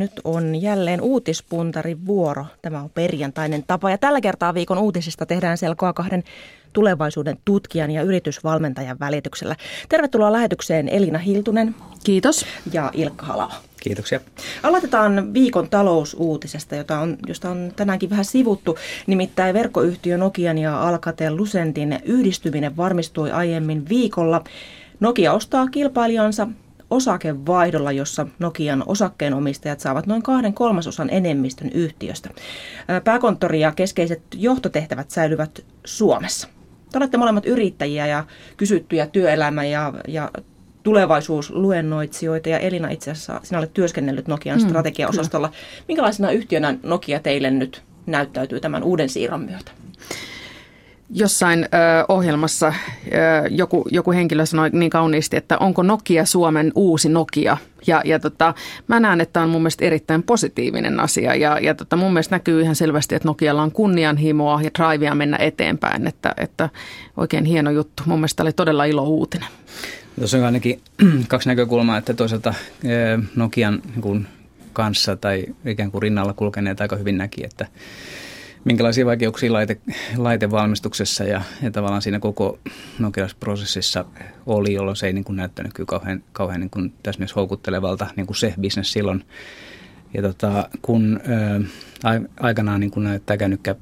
Nyt on jälleen uutispuntarin vuoro. Tämä on perjantainen tapa ja tällä kertaa viikon uutisista tehdään selkoa kahden tulevaisuuden tutkijan ja yritysvalmentajan välityksellä. Tervetuloa lähetykseen Elina Hiltunen. Kiitos. Ja Ilkka Halava. Kiitoksia. Aloitetaan viikon talousuutisesta, jota on, josta on tänäänkin vähän sivuttu. Nimittäin verkkoyhtiö Nokian ja Alcatel Lucentin yhdistyminen varmistui aiemmin viikolla. Nokia ostaa kilpailijansa osakevaihdolla, jossa Nokian osakkeenomistajat saavat noin kahden kolmasosan enemmistön yhtiöstä. Pääkonttori ja keskeiset johtotehtävät säilyvät Suomessa. Te olette molemmat yrittäjiä ja kysyttyjä työelämä- ja, ja tulevaisuusluennoitsijoita ja Elina itse asiassa sinä olet työskennellyt Nokian mm, strategiaosastolla. Kyllä. Minkälaisena yhtiönä Nokia teille nyt näyttäytyy tämän uuden siirron myötä? Jossain ö, ohjelmassa ö, joku, joku henkilö sanoi niin kauniisti, että onko Nokia Suomen uusi Nokia. Ja, ja tota, mä näen, että on mun mielestä erittäin positiivinen asia. Ja, ja tota, mun mielestä näkyy ihan selvästi, että Nokialla on kunnianhimoa ja drivea mennä eteenpäin. Että, että oikein hieno juttu. Mun mielestä oli todella ilo uutinen. Tuossa on ainakin kaksi näkökulmaa, että toisaalta Nokian niin kanssa tai ikään kuin rinnalla kulkeneet aika hyvin näki, että minkälaisia vaikeuksia laite, laitevalmistuksessa ja, ja tavallaan siinä koko Nokia-prosessissa oli, jolloin se ei niin kuin näyttänyt kyllä kauhean, kauhean niin kuin tässä mielessä houkuttelevalta niin kuin se bisnes silloin. Ja tota, kun ää, aikanaan niin kun tämä kännykkä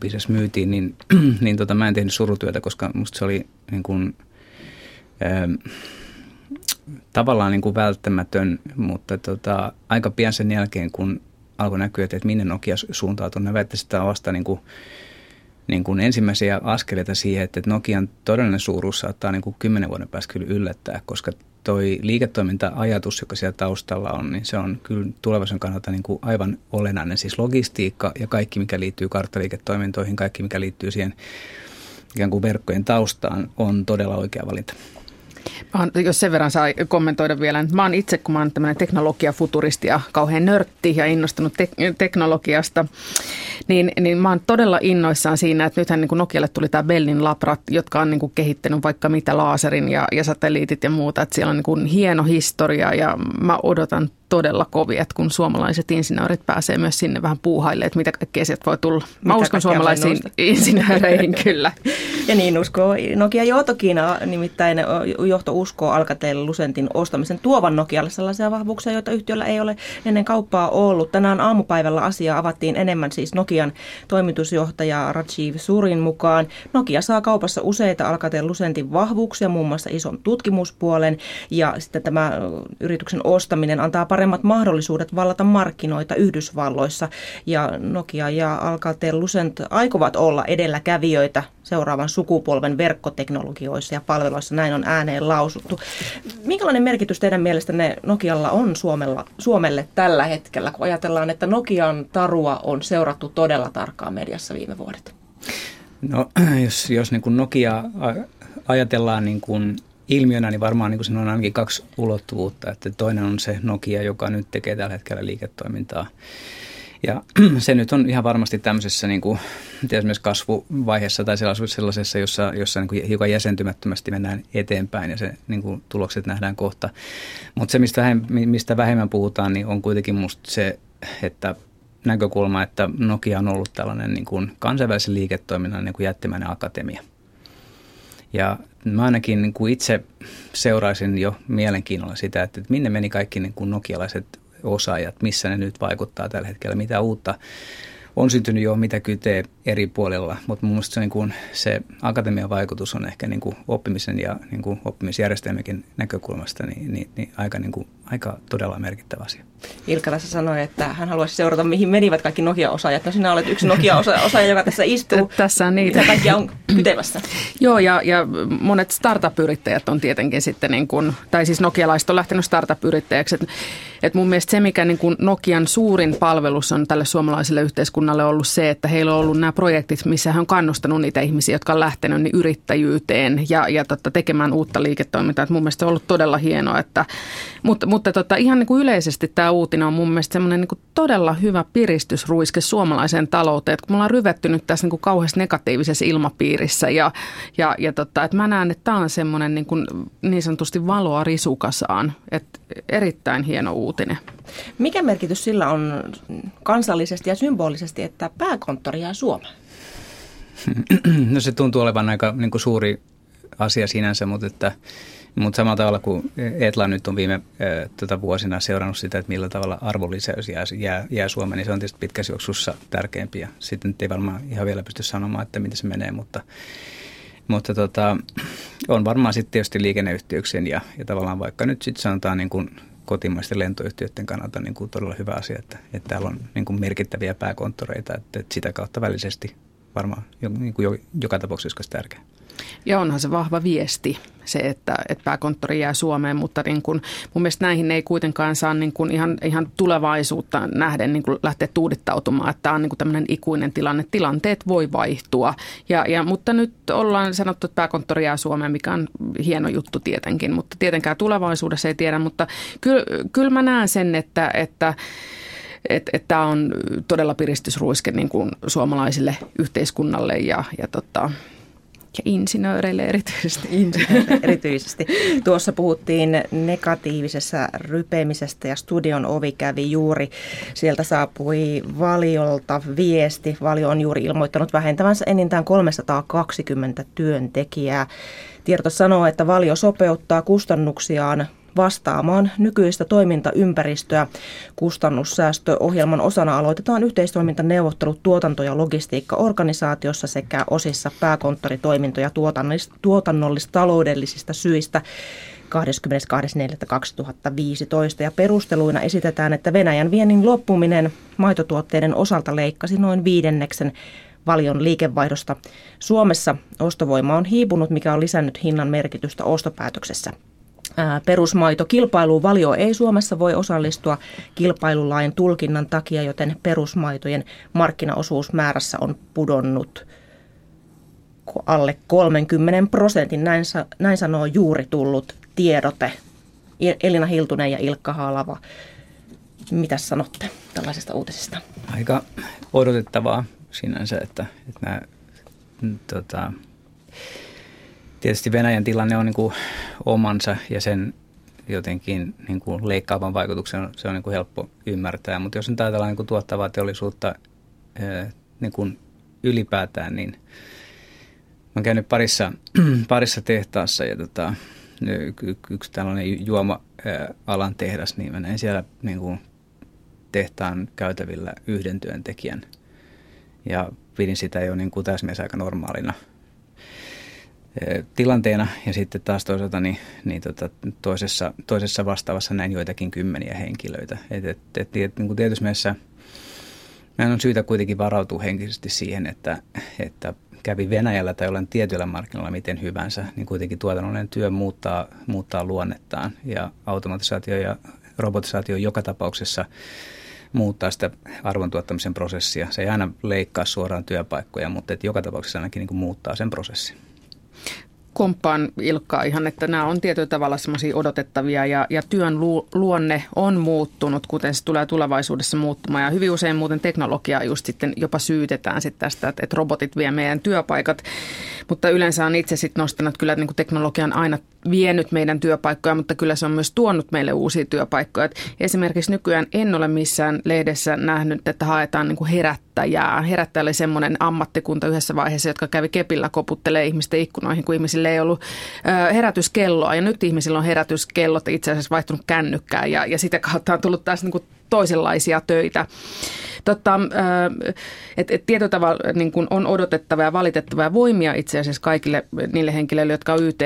bisnes myytiin, niin, niin tota, mä en tehnyt surutyötä, koska musta se oli niin kuin, ää, tavallaan niin kuin välttämätön, mutta tota, aika pian sen jälkeen, kun alkoi näkyä, että minne Nokia suuntautuu. Ne väittäisi, että on vasta niin kuin, niin kuin ensimmäisiä askeleita siihen, että Nokian todellinen suuruus saattaa niin kuin kymmenen vuoden päästä kyllä yllättää, koska toi liiketoiminta-ajatus, joka siellä taustalla on, niin se on kyllä tulevaisuuden kannalta niin kuin aivan olennainen. Siis logistiikka ja kaikki, mikä liittyy karttaliiketoimintoihin, kaikki, mikä liittyy siihen ikään kuin verkkojen taustaan, on todella oikea valinta. Jos sen verran saa kommentoida vielä, niin mä oon itse, kun mä oon tämmöinen teknologiafuturisti ja kauhean nörtti ja innostunut te- teknologiasta, niin, niin mä oon todella innoissaan siinä, että nythän niin Nokialle tuli tämä Bellin labrat, jotka on niin kuin kehittänyt vaikka mitä laaserin ja, ja satelliitit ja muuta, että siellä on niin kuin hieno historia ja mä odotan todella kovia, että kun suomalaiset insinöörit pääsee myös sinne vähän puuhaille, että mitä kaikkea sieltä voi tulla. Mä mitä uskon suomalaisiin insinööreihin kyllä. Ja niin uskoo Nokia Johtokin, nimittäin johto uskoo Alcatel Lucentin ostamisen tuovan Nokialle sellaisia vahvuuksia, joita yhtiöllä ei ole ennen kauppaa ollut. Tänään aamupäivällä asia avattiin enemmän siis Nokian toimitusjohtaja Rajiv Surin mukaan. Nokia saa kaupassa useita Alcatel Lucentin vahvuuksia, muun muassa ison tutkimuspuolen ja sitten tämä yrityksen ostaminen antaa paremmat mahdollisuudet vallata markkinoita Yhdysvalloissa. Ja Nokia ja Alcatel Lucent aikovat olla edelläkävijöitä seuraavan sukupolven verkkoteknologioissa ja palveluissa. Näin on ääneen lausuttu. Minkälainen merkitys teidän mielestänne Nokialla on Suomella, Suomelle tällä hetkellä, kun ajatellaan, että Nokian tarua on seurattu todella tarkkaan mediassa viime vuodet? No jos, jos niin kuin Nokia ajatellaan niin kuin ilmiönä, niin varmaan niin siinä on ainakin kaksi ulottuvuutta. Että toinen on se Nokia, joka nyt tekee tällä hetkellä liiketoimintaa. Ja se nyt on ihan varmasti tämmöisessä niin kuin, esimerkiksi kasvuvaiheessa tai sellaisessa, jossa, jossa niin kuin hiukan jäsentymättömästi mennään eteenpäin ja se niin kuin, tulokset nähdään kohta. Mutta se, mistä, vähemmän, mistä vähemmän puhutaan, niin on kuitenkin musta se, että näkökulma, että Nokia on ollut tällainen niin kuin kansainvälisen liiketoiminnan niin kuin jättimäinen akatemia – ja mä ainakin niin kuin itse seuraisin jo mielenkiinnolla sitä, että minne meni kaikki niin kuin nokialaiset osaajat, missä ne nyt vaikuttaa tällä hetkellä, mitä uutta on syntynyt jo mitä kytee eri puolilla, mutta mun se, niin kuin, se akatemian vaikutus on ehkä niin kuin oppimisen ja niin kuin oppimisjärjestelmäkin näkökulmasta niin, niin, niin aika, niin kuin, aika todella merkittävä asia. Ilkka tässä sanoi, että hän haluaisi seurata, mihin menivät kaikki Nokia-osaajat. No sinä olet yksi Nokia-osaaja, joka tässä istuu. Tässä on niitä. Mitä kaikkia on kytevässä? Joo, ja, ja monet startup-yrittäjät on tietenkin sitten, niin kuin, tai siis nokialaiset on lähtenyt startup-yrittäjäksi. Että et mun mielestä se, mikä niin kuin Nokian suurin palvelus on tälle suomalaiselle yhteiskunnalle ollut se, että heillä on ollut nämä projektit, missä hän on kannustanut niitä ihmisiä, jotka on lähtenyt niin yrittäjyyteen ja, ja totta, tekemään uutta liiketoimintaa. Et mun mielestä se on ollut todella hienoa. Että, mutta mutta tota, ihan niin kuin yleisesti tämä uutinen on mun mielestä semmoinen niin todella hyvä piristysruiske suomalaiseen talouteen. Että kun me ollaan ryvetty nyt tässä niin kuin kauheassa negatiivisessa ilmapiirissä ja, ja, ja tota, että mä näen, että tämä on semmoinen niin, kuin niin sanotusti valoa risukasaan. Että erittäin hieno uutinen. Mikä merkitys sillä on kansallisesti ja symbolisesti, että pääkonttori jää Suomeen? No se tuntuu olevan aika niin kuin suuri asia sinänsä, mutta, että, mutta samalla tavalla kuin Etla nyt on viime tota vuosina seurannut sitä, että millä tavalla arvonlisäys jää, jää, jää Suomeen, niin se on tietysti pitkässä juoksussa tärkeämpi. Ja sitten ei varmaan ihan vielä pysty sanomaan, että miten se menee, mutta, mutta tota, on varmaan sitten tietysti liikenneyhteyksien ja, ja tavallaan vaikka nyt sitten sanotaan niin kuin kotimaisten lentoyhtiöiden kannalta niin kuin todella hyvä asia, että, että täällä on niin kuin merkittäviä pääkonttoreita, että, että sitä kautta välisesti varmaan niin kuin jo, joka tapauksessa tärkeä. Ja onhan se vahva viesti se, että, että pääkonttori jää Suomeen, mutta niin kuin, mun mielestä näihin ei kuitenkaan saa niin kuin ihan, ihan tulevaisuutta nähden niin kuin lähteä tuudittautumaan, että tämä on niin tämmöinen ikuinen tilanne. Tilanteet voi vaihtua, ja, ja, mutta nyt ollaan sanottu, että pääkonttori jää Suomeen, mikä on hieno juttu tietenkin, mutta tietenkään tulevaisuudessa ei tiedä, mutta kyllä, kyllä mä näen sen, että, että että et tämä on todella piristysruiske niin kuin suomalaisille yhteiskunnalle ja, ja tota, ja insinööreille erityisesti. Insinööreille erityisesti. Tuossa puhuttiin negatiivisessa rypemisestä ja studion ovi kävi juuri. Sieltä saapui Valiolta viesti. Valio on juuri ilmoittanut vähentävänsä enintään 320 työntekijää. Tieto sanoo, että Valio sopeuttaa kustannuksiaan vastaamaan nykyistä toimintaympäristöä. Kustannussäästöohjelman osana aloitetaan yhteistoimintaneuvottelut tuotanto- ja logistiikkaorganisaatiossa sekä osissa pääkonttoritoimintoja tuotannollis-taloudellisista syistä. 22.4.2015 ja perusteluina esitetään, että Venäjän viennin loppuminen maitotuotteiden osalta leikkasi noin viidenneksen valion liikevaihdosta. Suomessa ostovoima on hiipunut, mikä on lisännyt hinnan merkitystä ostopäätöksessä perusmaitokilpailuun valio ei Suomessa voi osallistua kilpailulain tulkinnan takia, joten perusmaitojen markkinaosuusmäärässä on pudonnut alle 30 prosentin. Näin, näin sanoo juuri tullut tiedote. Elina Hiltunen ja Ilkka Haalava. Mitä sanotte tällaisesta uutisesta? Aika odotettavaa sinänsä, että, että nämä tota, tietysti Venäjän tilanne on niin kuin omansa ja sen jotenkin niin kuin leikkaavan vaikutuksen se on niin kuin helppo ymmärtää. Mutta jos nyt ajatellaan niin kuin tuottavaa teollisuutta niin kuin ylipäätään, niin mä oon käynyt parissa, parissa tehtaassa ja tota, yksi tällainen juoma-alan tehdas, niin mä näin siellä niin kuin tehtaan käytävillä yhden työntekijän ja pidin sitä jo niin kuin täsmies aika normaalina – tilanteena ja sitten taas toisaalta niin, niin tota, toisessa, toisessa vastaavassa näin joitakin kymmeniä henkilöitä. Et, et, et, et, niin kuin tietysti mielessä meidän on syytä kuitenkin varautua henkisesti siihen, että, että kävi Venäjällä tai jollain tietyllä markkinoilla miten hyvänsä, niin kuitenkin tuotannollinen työ muuttaa, muuttaa luonnettaan ja automatisaatio ja robotisaatio joka tapauksessa muuttaa sitä arvontuottamisen prosessia. Se ei aina leikkaa suoraan työpaikkoja, mutta joka tapauksessa ainakin niin kuin muuttaa sen prosessin komppaan Ilkkaa ihan, että nämä on tietyllä tavalla semmoisia odotettavia ja, ja työn lu, luonne on muuttunut, kuten se tulee tulevaisuudessa muuttumaan. Ja hyvin usein muuten teknologiaa just sitten jopa syytetään sitten tästä, että, että robotit vie meidän työpaikat. Mutta yleensä on itse sitten nostanut kyllä, että niin teknologian aina vienyt meidän työpaikkoja, mutta kyllä se on myös tuonut meille uusia työpaikkoja. Et esimerkiksi nykyään en ole missään lehdessä nähnyt, että haetaan niin kuin herättäjää. Herättäjä oli semmoinen ammattikunta yhdessä vaiheessa, jotka kävi kepillä koputtelee ihmisten ikkunoihin, kun ihmisille ei ollut herätyskelloa. Ja nyt ihmisillä on herätyskellot itse asiassa vaihtunut kännykkään ja, ja sitä kautta on tullut taas niin kuin toisenlaisia töitä. Totta, et, et tietyllä tavalla niin kuin on odotettavaa ja valitettavaa voimia itse asiassa kaikille niille henkilöille, jotka on YT,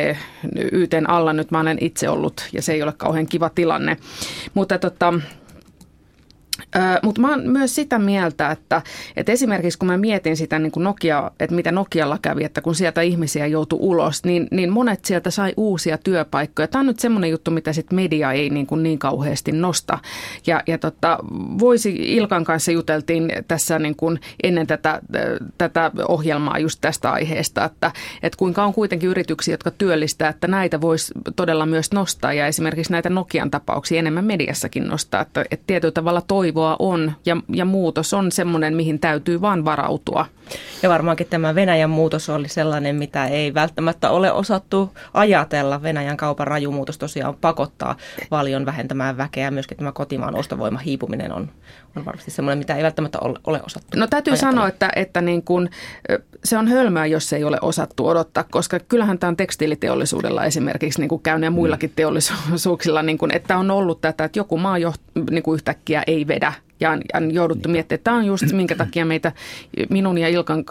YTn alla. Nyt mä olen itse ollut ja se ei ole kauhean kiva tilanne. Mutta tota, mutta mä oon myös sitä mieltä, että, että esimerkiksi kun mä mietin sitä niin kuin Nokia, että mitä Nokialla kävi, että kun sieltä ihmisiä joutui ulos, niin, niin monet sieltä sai uusia työpaikkoja. Tämä on nyt semmoinen juttu, mitä sit media ei niin, kuin niin kauheasti nosta. Ja, ja tota, voisi, Ilkan kanssa juteltiin tässä niin kuin ennen tätä, tätä ohjelmaa just tästä aiheesta, että, että kuinka on kuitenkin yrityksiä, jotka työllistää, että näitä voisi todella myös nostaa ja esimerkiksi näitä Nokian tapauksia enemmän mediassakin nostaa, että, että tietyllä tavalla toivoa on ja, ja muutos on semmoinen, mihin täytyy vaan varautua. Ja varmaankin tämä Venäjän muutos oli sellainen, mitä ei välttämättä ole osattu ajatella. Venäjän kaupan rajumuutos tosiaan pakottaa paljon vähentämään väkeä. Myöskin tämä kotimaan ostovoima hiipuminen on, on varmasti sellainen, mitä ei välttämättä ole, ole osattu No täytyy ajatella. sanoa, että, että niin kun, se on hölmöä, jos se ei ole osattu odottaa, koska kyllähän tämä on tekstiiliteollisuudella esimerkiksi niin kuin käynyt ja muillakin teollisuuksilla, niin kun, että on ollut tätä, että joku maa jo, niin kuin yhtäkkiä ei vedä ja on, on jouduttu miettimään, että tämä on just minkä takia meitä, minun ja Ilkan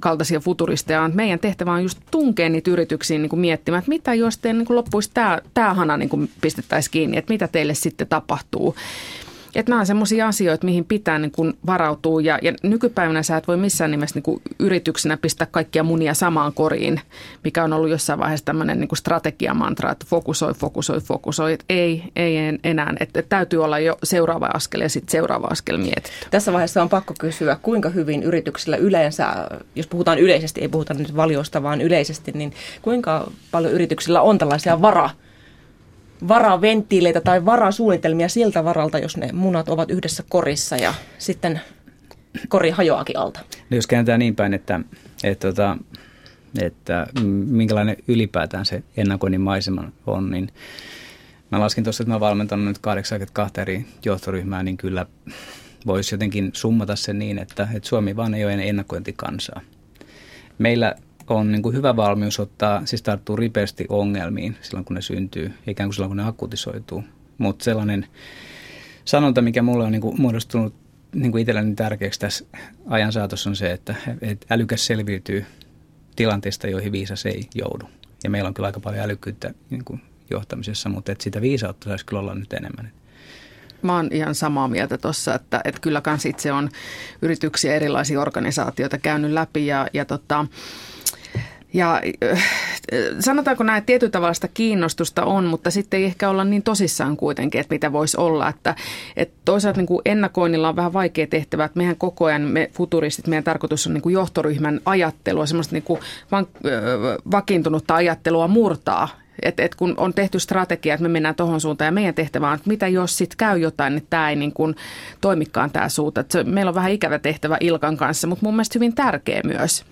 kaltaisia futuristeja on. Meidän tehtävä on just tunkea niitä yrityksiin niin kuin miettimään, että mitä jos teidän niin kuin loppuisi tämä, tämä hana niin kuin pistettäisiin kiinni, että mitä teille sitten tapahtuu. Että nämä on sellaisia asioita, mihin pitää niin kuin varautua ja, ja nykypäivänä sä et voi missään nimessä niin kuin yrityksenä pistää kaikkia munia samaan koriin, mikä on ollut jossain vaiheessa tämmöinen niin kuin strategiamantra, että fokusoi, fokusoi, fokusoi. Että ei, ei enää, että, täytyy olla jo seuraava askel ja sitten seuraava askel mietitty. Tässä vaiheessa on pakko kysyä, kuinka hyvin yrityksillä yleensä, jos puhutaan yleisesti, ei puhuta nyt valiosta, vaan yleisesti, niin kuinka paljon yrityksillä on tällaisia vara varaventtiileitä tai varasuunnitelmia siltä varalta, jos ne munat ovat yhdessä korissa ja sitten kori hajoakin alta. No jos kääntää niin päin, että, että, että, että minkälainen ylipäätään se ennakoinnin maisema on, niin mä laskin tuossa, että mä valmentanut nyt 82 eri johtoryhmää, niin kyllä voisi jotenkin summata sen niin, että, että Suomi vaan ei ole ennakointikansaa. Meillä on niin kuin hyvä valmius ottaa, siis tarttuu ripeästi ongelmiin silloin, kun ne syntyy, ikään kuin silloin, kun ne akutisoituu. Mutta sellainen sanonta, mikä mulle on niin kuin muodostunut niin kuin itselläni tärkeäksi tässä ajan saatossa on se, että, että älykäs selviytyy tilanteista, joihin viisas ei joudu. Ja meillä on kyllä aika paljon älykkyyttä niin kuin johtamisessa, mutta että sitä viisautta saisi kyllä olla nyt enemmän. Mä oon ihan samaa mieltä tuossa, että, että kyllä kans itse on yrityksiä, erilaisia organisaatioita käynyt läpi ja, ja tota, ja äh, sanotaanko näin, että tietyllä tavalla sitä kiinnostusta on, mutta sitten ei ehkä olla niin tosissaan kuitenkin, että mitä voisi olla. Että, että toisaalta niin kuin ennakoinnilla on vähän vaikea tehtävä, että mehän koko ajan, me futuristit, meidän tarkoitus on niin kuin johtoryhmän ajattelua, semmoista niin kuin van, vakiintunutta ajattelua murtaa et, et kun on tehty strategia, että me mennään tuohon suuntaan ja meidän tehtävä on, että mitä jos sitten käy jotain, että tämä ei niin kuin toimikaan tämä suunta. Se, meillä on vähän ikävä tehtävä Ilkan kanssa, mutta mun mielestä hyvin tärkeä myös.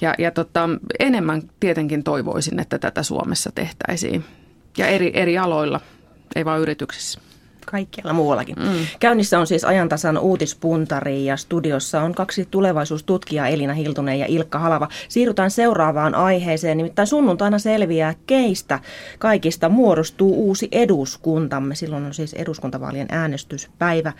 Ja, ja tota, enemmän tietenkin toivoisin, että tätä Suomessa tehtäisiin. Ja eri, eri aloilla, ei vain yrityksissä kaikkialla muuallakin. Mm. Käynnissä on siis ajantasan uutispuntari ja studiossa on kaksi tulevaisuustutkijaa, Elina Hiltunen ja Ilkka Halava. Siirrytään seuraavaan aiheeseen, nimittäin sunnuntaina selviää, keistä kaikista muodostuu uusi eduskuntamme. Silloin on siis eduskuntavaalien äänestyspäivä.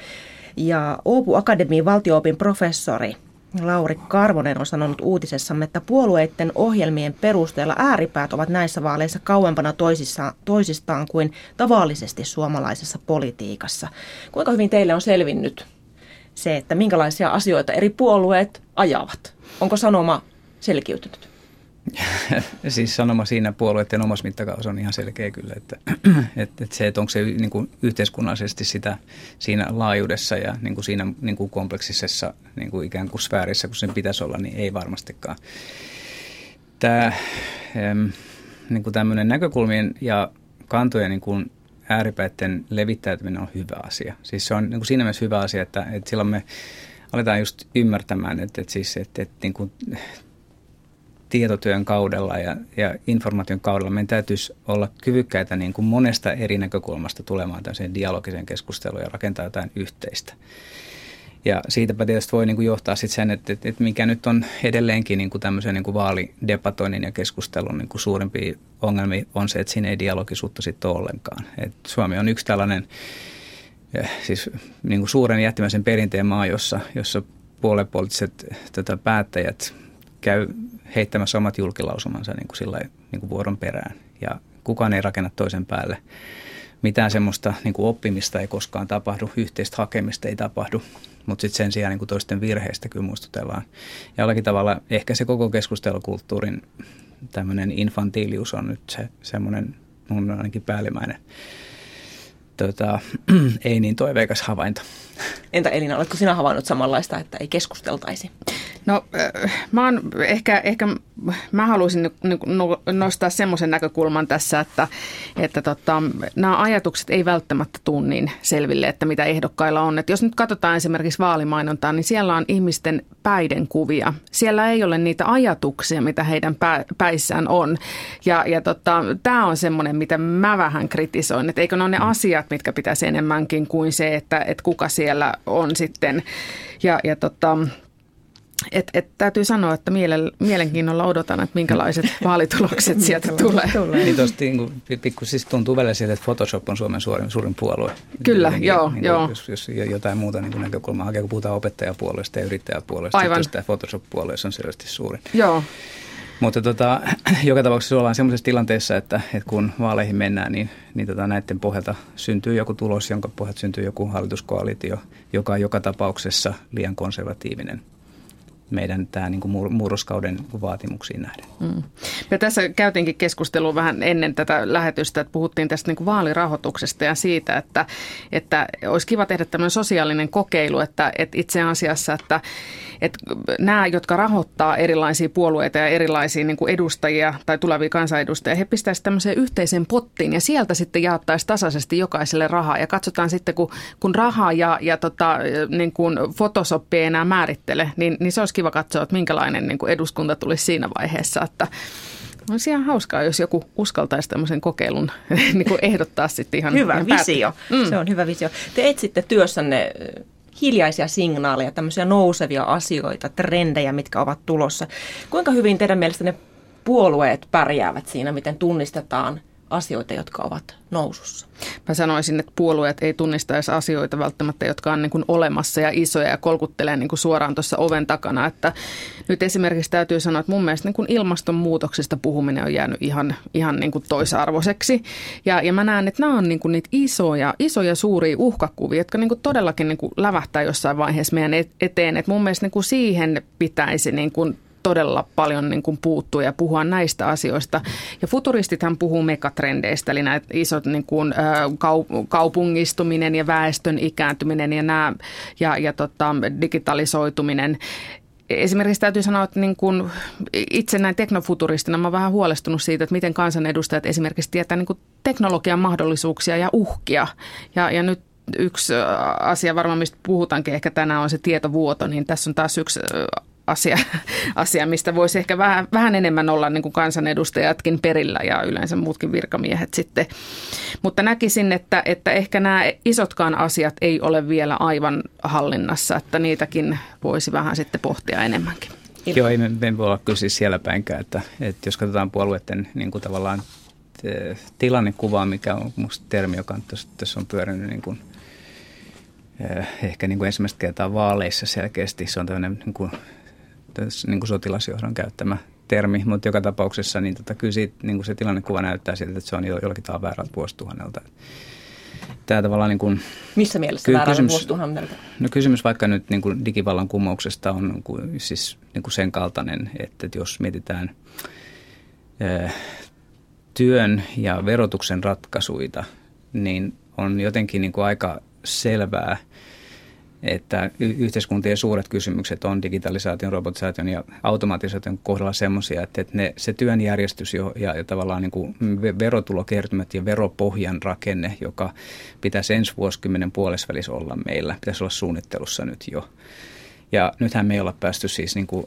Ja Oopu Akademiin valtioopin professori Lauri Karvonen on sanonut uutisessamme, että puolueiden ohjelmien perusteella ääripäät ovat näissä vaaleissa kauempana toisistaan kuin tavallisesti suomalaisessa politiikassa. Kuinka hyvin teille on selvinnyt se, että minkälaisia asioita eri puolueet ajavat? Onko sanoma selkiytynyt? siis sanoma siinä puolueiden omassa mittakaavassa on ihan selkeä kyllä, että, että, että se, että onko se niin kuin yhteiskunnallisesti sitä siinä laajuudessa ja niin kuin siinä niin kuin kompleksisessa niin kuin ikään kuin sfäärissä, kun sen pitäisi olla, niin ei varmastikaan. Tämä niin kuin tämmöinen näkökulmien ja kantojen niin kuin ääripäiden levittäytyminen on hyvä asia. Siis se on niin kuin siinä mielessä hyvä asia, että, että silloin me aletaan just ymmärtämään, että, että, siis, että, että niin kuin tietotyön kaudella ja, ja informaation kaudella meidän täytyisi olla kyvykkäitä niin kuin monesta eri näkökulmasta tulemaan tämmöiseen dialogiseen keskusteluun ja rakentaa jotain yhteistä. Ja siitäpä tietysti voi niin kuin johtaa sitten sen, että, että, mikä nyt on edelleenkin niin kuin tämmöisen niin kuin vaalidebatoinnin ja keskustelun niin kuin suurimpia ongelmia on se, että siinä ei dialogisuutta sitten ole ollenkaan. Et Suomi on yksi tällainen siis niin kuin suuren jättimäisen perinteen maa, jossa, jossa puolepoliittiset tätä päättäjät käy heittämässä omat julkilausumansa niin kuin sillä, niin kuin vuoron perään. Ja kukaan ei rakenna toisen päälle. Mitään semmoista niin kuin oppimista ei koskaan tapahdu, yhteistä hakemista ei tapahdu, mutta sitten sen sijaan niin kuin toisten virheistä kyllä muistutellaan. Ja jollakin tavalla ehkä se koko keskustelukulttuurin tämmöinen infantiilius on nyt se semmoinen mun ainakin päällimmäinen tota, ei niin toiveikas havainto. Entä Elina, oletko sinä havainnut samanlaista, että ei keskusteltaisi? No mä oon ehkä, ehkä mä haluaisin nostaa semmoisen näkökulman tässä, että, että tota, nämä ajatukset ei välttämättä tuu niin selville, että mitä ehdokkailla on. Et jos nyt katsotaan esimerkiksi vaalimainontaa, niin siellä on ihmisten päiden kuvia. Siellä ei ole niitä ajatuksia, mitä heidän päissään on. Ja, ja tota, tämä on semmoinen, mitä mä vähän kritisoin, että eikö ne ole ne asiat, mitkä pitäisi enemmänkin kuin se, että, että kuka siellä on sitten. Ja, ja tota, et, et, täytyy sanoa, että mielenkiinnolla odotan, että minkälaiset vaalitulokset sieltä tulee. tulee. Niin tuosta niin pikku siis tuntuu välillä siltä, että Photoshop on Suomen suurin, suurin puolue. Kyllä, niin, joo. Niin, joo. Jos, jos jotain muuta niin näkökulmaa hakee, kun puhutaan opettajapuolueesta ja yrittäjäpuolueesta, Aivan. tämä Photoshop-puolue on selvästi suurin. Joo. Mutta tota, joka tapauksessa ollaan sellaisessa tilanteessa, että, että kun vaaleihin mennään, niin, niin tota, näiden pohjalta syntyy joku tulos, jonka pohjalta syntyy joku hallituskoalitio, joka on joka tapauksessa liian konservatiivinen meidän tämä niin kuin murroskauden vaatimuksiin nähden. Mm. Ja tässä käytiinkin keskustelua vähän ennen tätä lähetystä, että puhuttiin tästä niin kuin vaalirahoituksesta ja siitä, että, että olisi kiva tehdä tämmöinen sosiaalinen kokeilu, että, että itse asiassa, että, että nämä, jotka rahoittaa erilaisia puolueita ja erilaisia niin kuin edustajia tai tulevia kansanedustajia, he pistäisivät tämmöiseen yhteiseen pottiin ja sieltä sitten jaettaisiin tasaisesti jokaiselle rahaa ja katsotaan sitten, kun, kun rahaa ja, ja tota, niin kuin Photoshop ei enää määrittele, niin, niin se olisi kiva katsoa, että minkälainen niin kuin eduskunta tulisi siinä vaiheessa, että olisi ihan hauskaa, jos joku uskaltaisi tämmöisen kokeilun niin kuin ehdottaa sitten ihan Hyvä ihan visio. Mm. Se on hyvä visio. Te etsitte työssänne hiljaisia signaaleja, tämmöisiä nousevia asioita, trendejä, mitkä ovat tulossa. Kuinka hyvin teidän mielestä ne puolueet pärjäävät siinä, miten tunnistetaan asioita, jotka ovat nousussa? Mä sanoisin, että puolueet ei tunnista edes asioita välttämättä, jotka on niin kuin olemassa ja isoja ja kolkuttelee niin kuin suoraan tuossa oven takana. Että nyt esimerkiksi täytyy sanoa, että mun mielestä niin kuin ilmastonmuutoksesta puhuminen on jäänyt ihan, ihan niin kuin toisarvoiseksi. Ja, ja mä näen, että nämä on niin kuin niitä isoja, isoja suuria uhkakuvia, jotka niin kuin todellakin niin kuin lävähtää jossain vaiheessa meidän eteen. Että mun mielestä niin kuin siihen pitäisi niin kuin todella paljon niin kuin puuttua ja puhua näistä asioista. Ja futuristithan puhuu megatrendeistä, eli näitä isot niin kuin, kaupungistuminen ja väestön ikääntyminen ja, nämä, ja, ja tota, digitalisoituminen. Esimerkiksi täytyy sanoa, että niin kun itse näin teknofuturistina mä olen vähän huolestunut siitä, että miten kansanedustajat esimerkiksi tietää niin teknologian mahdollisuuksia ja uhkia. Ja, ja nyt yksi asia varmaan, mistä puhutaankin ehkä tänään, on se tietovuoto, niin tässä on taas yksi asia, asia mistä voisi ehkä vähän, vähän enemmän olla niin kuin kansanedustajatkin perillä ja yleensä muutkin virkamiehet sitten. Mutta näkisin, että, että ehkä nämä isotkaan asiat ei ole vielä aivan hallinnassa, että niitäkin voisi vähän sitten pohtia enemmänkin. Joo, ei me, me voi olla kyllä siis siellä päinkään, että, että jos katsotaan puolueiden niin kuin tavallaan tilannekuvaa, mikä on musta termi, joka on tässä, tässä on pyörinyt niin kuin, eh, ehkä niin kuin ensimmäistä kertaa vaaleissa selkeästi. Se on tämmöinen niin kuin niin kuin sotilasjohdon käyttämä termi, mutta joka tapauksessa niin tota, kyllä siitä, niin kuin se tilannekuva näyttää siltä, että se on jollakin tavalla väärältä vuosituhannelta. Tämä tavallaan niin kuin, Missä mielessä kyllä väärältä kysymys, vuosituhannelta? No kysymys vaikka nyt niin kuin digivallan kumouksesta on niin kuin, siis niin kuin sen kaltainen, että, että jos mietitään ää, työn ja verotuksen ratkaisuita, niin on jotenkin niin kuin aika selvää – että yhteiskuntien suuret kysymykset on digitalisaation, robotisaation ja automatisaation kohdalla semmoisia, että, ne, se työnjärjestys jo, ja, ja tavallaan niin kuin verotulokertymät ja veropohjan rakenne, joka pitäisi ensi vuosikymmenen puolesvälissä olla meillä, pitäisi olla suunnittelussa nyt jo. Ja nythän me ei olla päästy siis niin kuin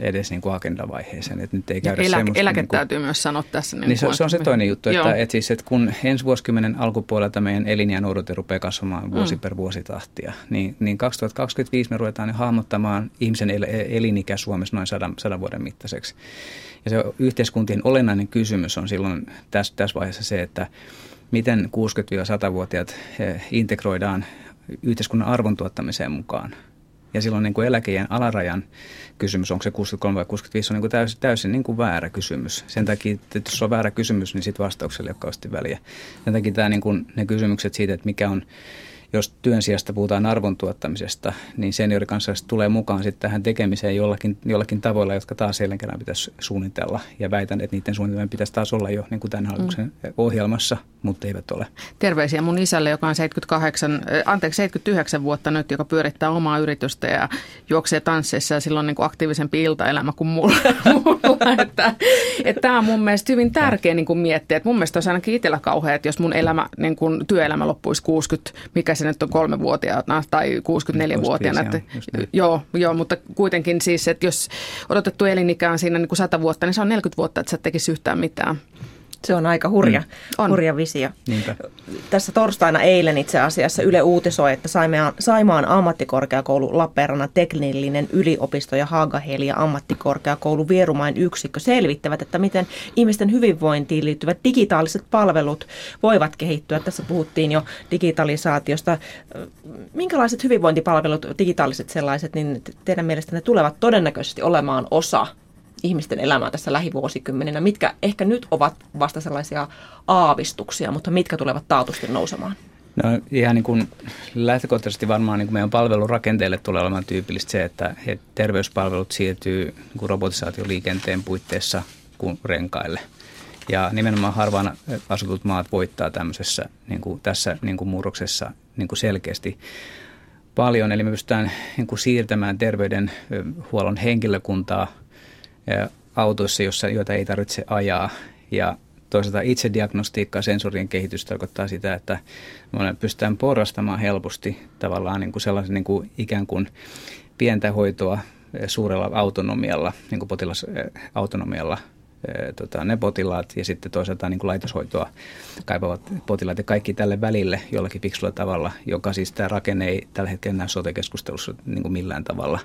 edes niin kuin agendavaiheeseen. Että nyt ei käydä eläke, eläke niin kuin, täytyy myös sanoa tässä. Niin, niin se, se on se toinen juttu, että, että, siis, että kun ensi vuosikymmenen alkupuolelta meidän elinjään odote rupeaa kasvamaan vuosi mm. per vuosi tahtia, niin, niin 2025 me ruvetaan niin hahmottamaan ihmisen el, elinikä Suomessa noin sadan, sadan vuoden mittaiseksi. Ja se yhteiskuntien olennainen kysymys on silloin tässä, tässä vaiheessa se, että miten 60-100-vuotiaat eh, integroidaan yhteiskunnan arvon tuottamiseen mukaan – ja silloin niin kuin eläkejen alarajan kysymys, onko se 63 vai 65, on niin kuin täysin, täysin niin kuin väärä kysymys. Sen takia, että jos on väärä kysymys, niin sitten vastaukselle ei ole väliä. Sen takia tämä, niin kuin, ne kysymykset siitä, että mikä on jos työn sijasta puhutaan arvon tuottamisesta, niin seniorikansalaiset tulee mukaan sitten tähän tekemiseen jollakin, jollakin tavoilla, jotka taas jälleen kerran pitäisi suunnitella. Ja väitän, että niiden suunnitelmien pitäisi taas olla jo niin kuin tämän hallituksen mm. ohjelmassa, mutta eivät ole. Terveisiä mun isälle, joka on 78, anteeksi, 79 vuotta nyt, joka pyörittää omaa yritystä ja juoksee tansseissa ja silloin niin kuin aktiivisempi iltaelämä kuin mulla. mulla että, että tämä on mun mielestä hyvin tärkeä niin kuin miettiä. Että mun mielestä olisi ainakin itsellä kauhea, että jos mun elämä, niin kuin työelämä loppuisi 60, mikä se nyt on kolmevuotiaana tai 64-vuotiaana. Että, joo, joo, mutta kuitenkin siis, että jos odotettu elinikä on siinä niin kuin 100 vuotta, niin se on 40 vuotta, että sä tekisi yhtään mitään. Se on aika hurja, mm. hurja visio. Niinpä. Tässä torstaina eilen itse asiassa Yle uutisoi, että Saimaan, Saimaan ammattikorkeakoulu Lappeenrannan teknillinen yliopisto ja Haaga-Helia ammattikorkeakoulu Vierumain yksikkö selvittävät, että miten ihmisten hyvinvointiin liittyvät digitaaliset palvelut voivat kehittyä. Tässä puhuttiin jo digitalisaatiosta. Minkälaiset hyvinvointipalvelut, digitaaliset sellaiset, niin teidän mielestä ne tulevat todennäköisesti olemaan osa ihmisten elämää tässä lähivuosikymmeninä, mitkä ehkä nyt ovat vasta sellaisia aavistuksia, mutta mitkä tulevat taatusti nousemaan? No ihan niin kuin lähtökohtaisesti varmaan niin kuin meidän palvelurakenteelle tulee olemaan tyypillistä se, että terveyspalvelut siirtyy niin kuin robotisaatioliikenteen puitteissa kuin renkaille. Ja nimenomaan harvaan asutut maat voittaa tämmöisessä, niin kuin tässä niin kuin murroksessa niin kuin selkeästi paljon. Eli me pystytään niin kuin siirtämään terveydenhuollon henkilökuntaa autoissa, jossa, joita ei tarvitse ajaa. Ja toisaalta itse diagnostiikka sensorien kehitys tarkoittaa sitä, että me pystytään porrastamaan helposti tavallaan niin kuin sellaisen niin kuin ikään kuin pientä hoitoa suurella autonomialla, niin kuin potilasautonomialla tota, ne potilaat ja sitten toisaalta niin kuin laitoshoitoa kaipaavat potilaat ja kaikki tälle välille jollakin fiksulla tavalla, joka siis tämä rakenne ei tällä hetkellä näy sote-keskustelussa niin kuin millään tavalla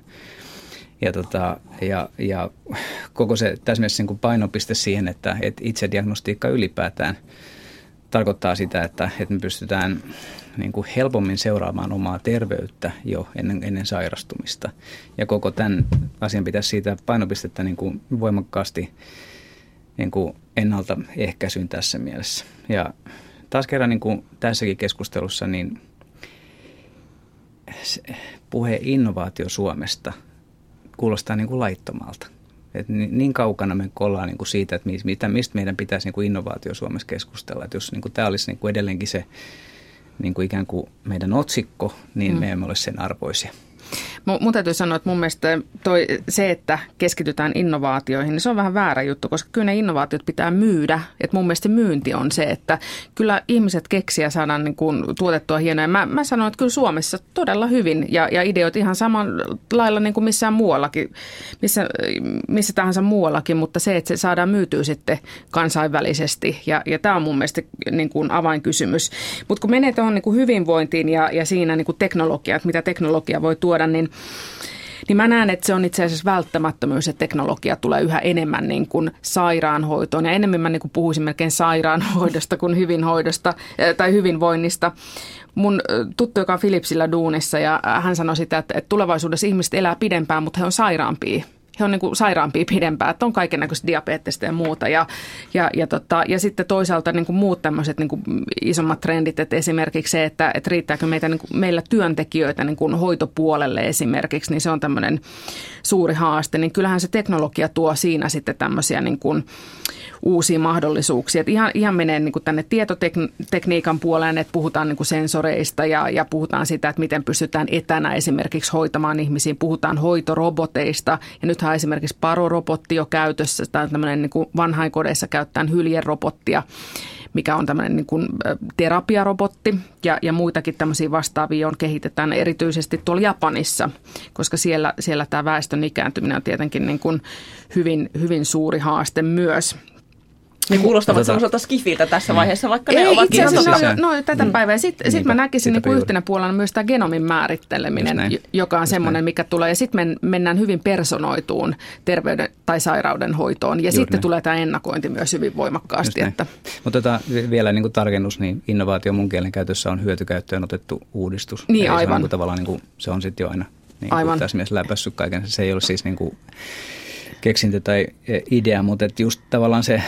ja, tota, ja, ja koko se tässä niin painopiste siihen, että, että itse diagnostiikka ylipäätään tarkoittaa sitä, että, että me pystytään niin kuin helpommin seuraamaan omaa terveyttä jo ennen, ennen sairastumista. Ja koko tämän asian pitäisi siitä painopistettä niin kuin voimakkaasti niin kuin ennaltaehkäisyyn tässä mielessä. Ja taas kerran niin kuin tässäkin keskustelussa, niin puhe innovaatio Suomesta – kuulostaa niin kuin laittomalta. Et niin kaukana me ollaan niin kuin siitä, että mistä, mistä meidän pitäisi niin kuin innovaatio Suomessa keskustella. Että jos niin kuin tämä olisi niin kuin edelleenkin se niin kuin ikään kuin meidän otsikko, niin mm. me emme ole sen arvoisia. Mun täytyy sanoa, että mun mielestä toi, se, että keskitytään innovaatioihin, niin se on vähän väärä juttu, koska kyllä ne innovaatiot pitää myydä. Et mun mielestä myynti on se, että kyllä ihmiset keksiä saadaan niin kuin tuotettua hienoja. Mä, mä sanon, että kyllä Suomessa todella hyvin ja, ja ideot ihan samalla lailla niin kuin missään muuallakin, missä, missä tahansa muuallakin, mutta se, että se saadaan myytyä sitten kansainvälisesti ja, ja tämä on mun mielestä niin kuin avainkysymys. Mutta kun menee tuohon niin hyvinvointiin ja, ja siinä niin kuin teknologia, että mitä teknologia voi tuoda, niin niin mä näen, että se on itse asiassa välttämättömyys, että teknologia tulee yhä enemmän niin kuin sairaanhoitoon. Ja enemmän mä niin kuin puhuisin melkein sairaanhoidosta kuin hyvinhoidosta tai hyvinvoinnista. Mun tuttu, joka on Philipsillä duunissa ja hän sanoi sitä, että tulevaisuudessa ihmiset elää pidempään, mutta he on sairaampia he on niin kuin sairaampia pidempään, että on kaiken näköistä diabeettista ja muuta. Ja, ja, ja, tota, ja sitten toisaalta niin kuin muut tämmöiset niin kuin isommat trendit, että esimerkiksi se, että, että riittääkö meitä, niin kuin, meillä työntekijöitä niin kuin hoitopuolelle esimerkiksi, niin se on tämmöinen suuri haaste. Niin kyllähän se teknologia tuo siinä sitten tämmöisiä niin kuin, uusia mahdollisuuksia. Että ihan, ihan menee niin kuin tänne tietotekniikan puoleen, että puhutaan niin kuin sensoreista ja, ja puhutaan sitä, että miten pystytään etänä esimerkiksi hoitamaan ihmisiä. Puhutaan hoitoroboteista ja nythän esimerkiksi parorobotti jo käytössä tai tämmöinen niin kuin vanhainkodeissa käyttäen hyljerobottia mikä on tämmöinen niin kuin terapiarobotti ja, ja muitakin tämmöisiä vastaavia on kehitetään erityisesti tuolla Japanissa, koska siellä, siellä tämä väestön ikääntyminen on tietenkin niin kuin hyvin, hyvin suuri haaste myös. Ne kuulostavat tota, semmoiselta skifiltä tässä mm. vaiheessa, vaikka ei, ne ovat itse asiassa no, no, tätä mm. päivää. Sitten sit mä näkisin niin kuin yhtenä puolella myös tämä genomin määritteleminen, joka on semmoinen, mikä tulee. Ja sitten men, mennään hyvin personoituun terveyden tai sairauden hoitoon. Ja sitten näin. tulee tämä ennakointi myös hyvin voimakkaasti. Että. Mutta tota, vielä niin kuin tarkennus, niin innovaatio mun kielen käytössä on hyötykäyttöön otettu uudistus. Niin, Eli aivan. Se on, niin kuin, tavallaan niin kuin, se on sitten jo aina niin kuin aivan. tässä mielessä läpässyt kaiken. Se ei ole siis niin kuin keksintö tai e, idea, mutta just tavallaan se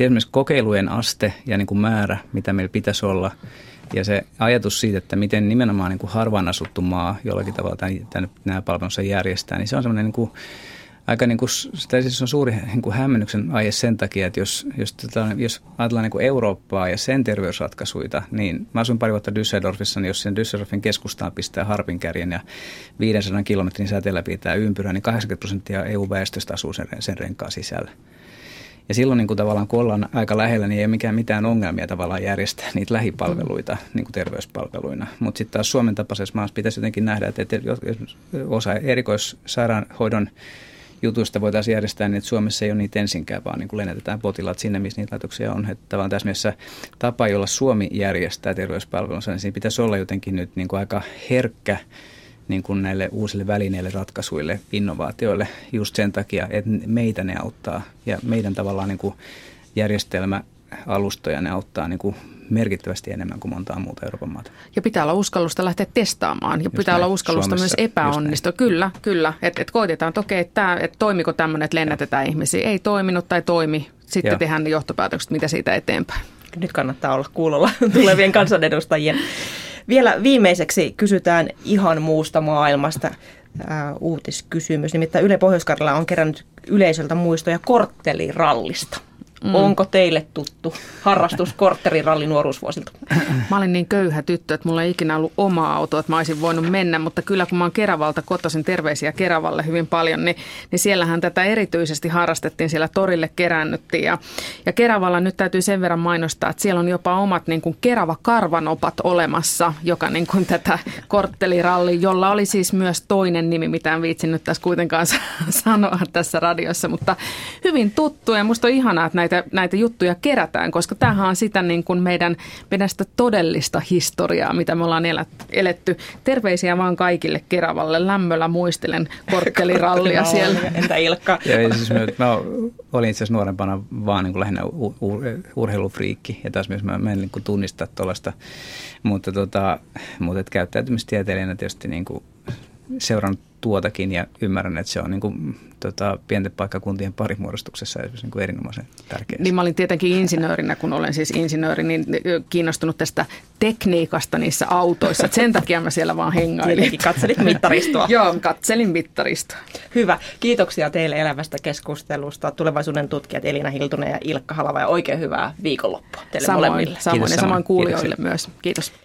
esimerkiksi kokeilujen aste ja niin kuin määrä, mitä meillä pitäisi olla, Ja se ajatus siitä, että miten nimenomaan niin kuin harvaan asuttu maa jollakin tavalla nämä palvelunsa järjestää, niin se on semmoinen niin kuin, aika niin kuin, tai siis on suuri niin kuin hämmennyksen aihe sen takia, että jos, jos, tota, jos ajatellaan niin kuin Eurooppaa ja sen terveysratkaisuja, niin mä asun pari vuotta Düsseldorfissa, niin jos sen Düsseldorfin keskustaan pistää harpinkärjen ja 500 kilometrin säteellä pitää ympyrää, niin 80 prosenttia EU-väestöstä asuu sen, sen renkaan sisällä. Ja silloin niin kuin tavallaan kun ollaan aika lähellä, niin ei ole mikään mitään ongelmia tavallaan järjestää niitä lähipalveluita niin kuin terveyspalveluina. Mutta sitten taas Suomen tapaisessa maassa pitäisi jotenkin nähdä, että osa erikoissairaanhoidon jutuista voitaisiin järjestää niin, että Suomessa ei ole niitä ensinkään, vaan niin kuin lennätetään potilaat sinne, missä niitä laitoksia on. Että tavallaan tässä mielessä tapa, jolla Suomi järjestää terveyspalvelunsa, niin siinä pitäisi olla jotenkin nyt niin kuin aika herkkä niin kuin näille uusille välineille, ratkaisuille, innovaatioille just sen takia, että meitä ne auttaa ja meidän tavallaan niin kuin järjestelmä alustoja ne auttaa niin kuin merkittävästi enemmän kuin montaa muuta Euroopan maata. Ja pitää olla uskallusta lähteä testaamaan ja Just pitää näin. olla uskallusta Suomessa, myös epäonnistua. Kyllä, kyllä. Että et koitetaan, että okei, että et toimiko tämmöinen, että lennätetään ihmisiä. Ei toiminut tai toimi. Sitten Joo. tehdään ne johtopäätökset, mitä siitä eteenpäin. Nyt kannattaa olla kuulolla tulevien kansanedustajien. Vielä viimeiseksi kysytään ihan muusta maailmasta ää, uutiskysymys. Nimittäin Yle pohjois on kerännyt yleisöltä muistoja korttelirallista. Mm. Onko teille tuttu harrastus kortteriralli nuoruusvuosilta? Mä olin niin köyhä tyttö, että mulla ei ikinä ollut oma auto, että mä olisin voinut mennä, mutta kyllä kun mä oon Keravalta kotoisin terveisiä Keravalle hyvin paljon, niin, niin siellähän tätä erityisesti harrastettiin, siellä torille keräännyttiin. Ja, ja Keravalla nyt täytyy sen verran mainostaa, että siellä on jopa omat niin kuin Kerava-karvanopat olemassa, joka niin kuin tätä kortteliralli, jolla oli siis myös toinen nimi, mitä en viitsin nyt tässä kuitenkaan sanoa tässä radiossa, mutta hyvin tuttu ja musta on ihanaa, että näitä näitä, näitä juttuja kerätään, koska tämähän on sitä niin kuin meidän, meidän sitä todellista historiaa, mitä me ollaan eletty. Terveisiä vaan kaikille Keravalle. Lämmöllä muistelen korttelirallia siellä. Entä Ilkka? Ja, siis mä, mä olin itse asiassa nuorempana vaan niin kuin lähinnä u, u, urheilufriikki ja taas myös mä, mä en niin kuin tunnista tuollaista, mutta, tota, mutta et käyttäytymistieteilijänä tietysti niin kuin seurannut tuotakin ja ymmärrän, että se on niin kuin, tota, pienten paikkakuntien parimuodostuksessa niin kuin erinomaisen tärkeää. Niin mä olin tietenkin insinöörinä, kun olen siis insinööri, niin kiinnostunut tästä tekniikasta niissä autoissa. Sen takia mä siellä vaan hengailin. Tietenkin katselit mittaristoa. Joo, katselin mittaristoa. Hyvä. Kiitoksia teille elävästä keskustelusta. Tulevaisuuden tutkijat Elina Hiltunen ja Ilkka Halava ja oikein hyvää viikonloppua teille samoin, molemmille. Samoin Kiitos, ja samoin kuulijoille Kiitos. myös. Kiitos.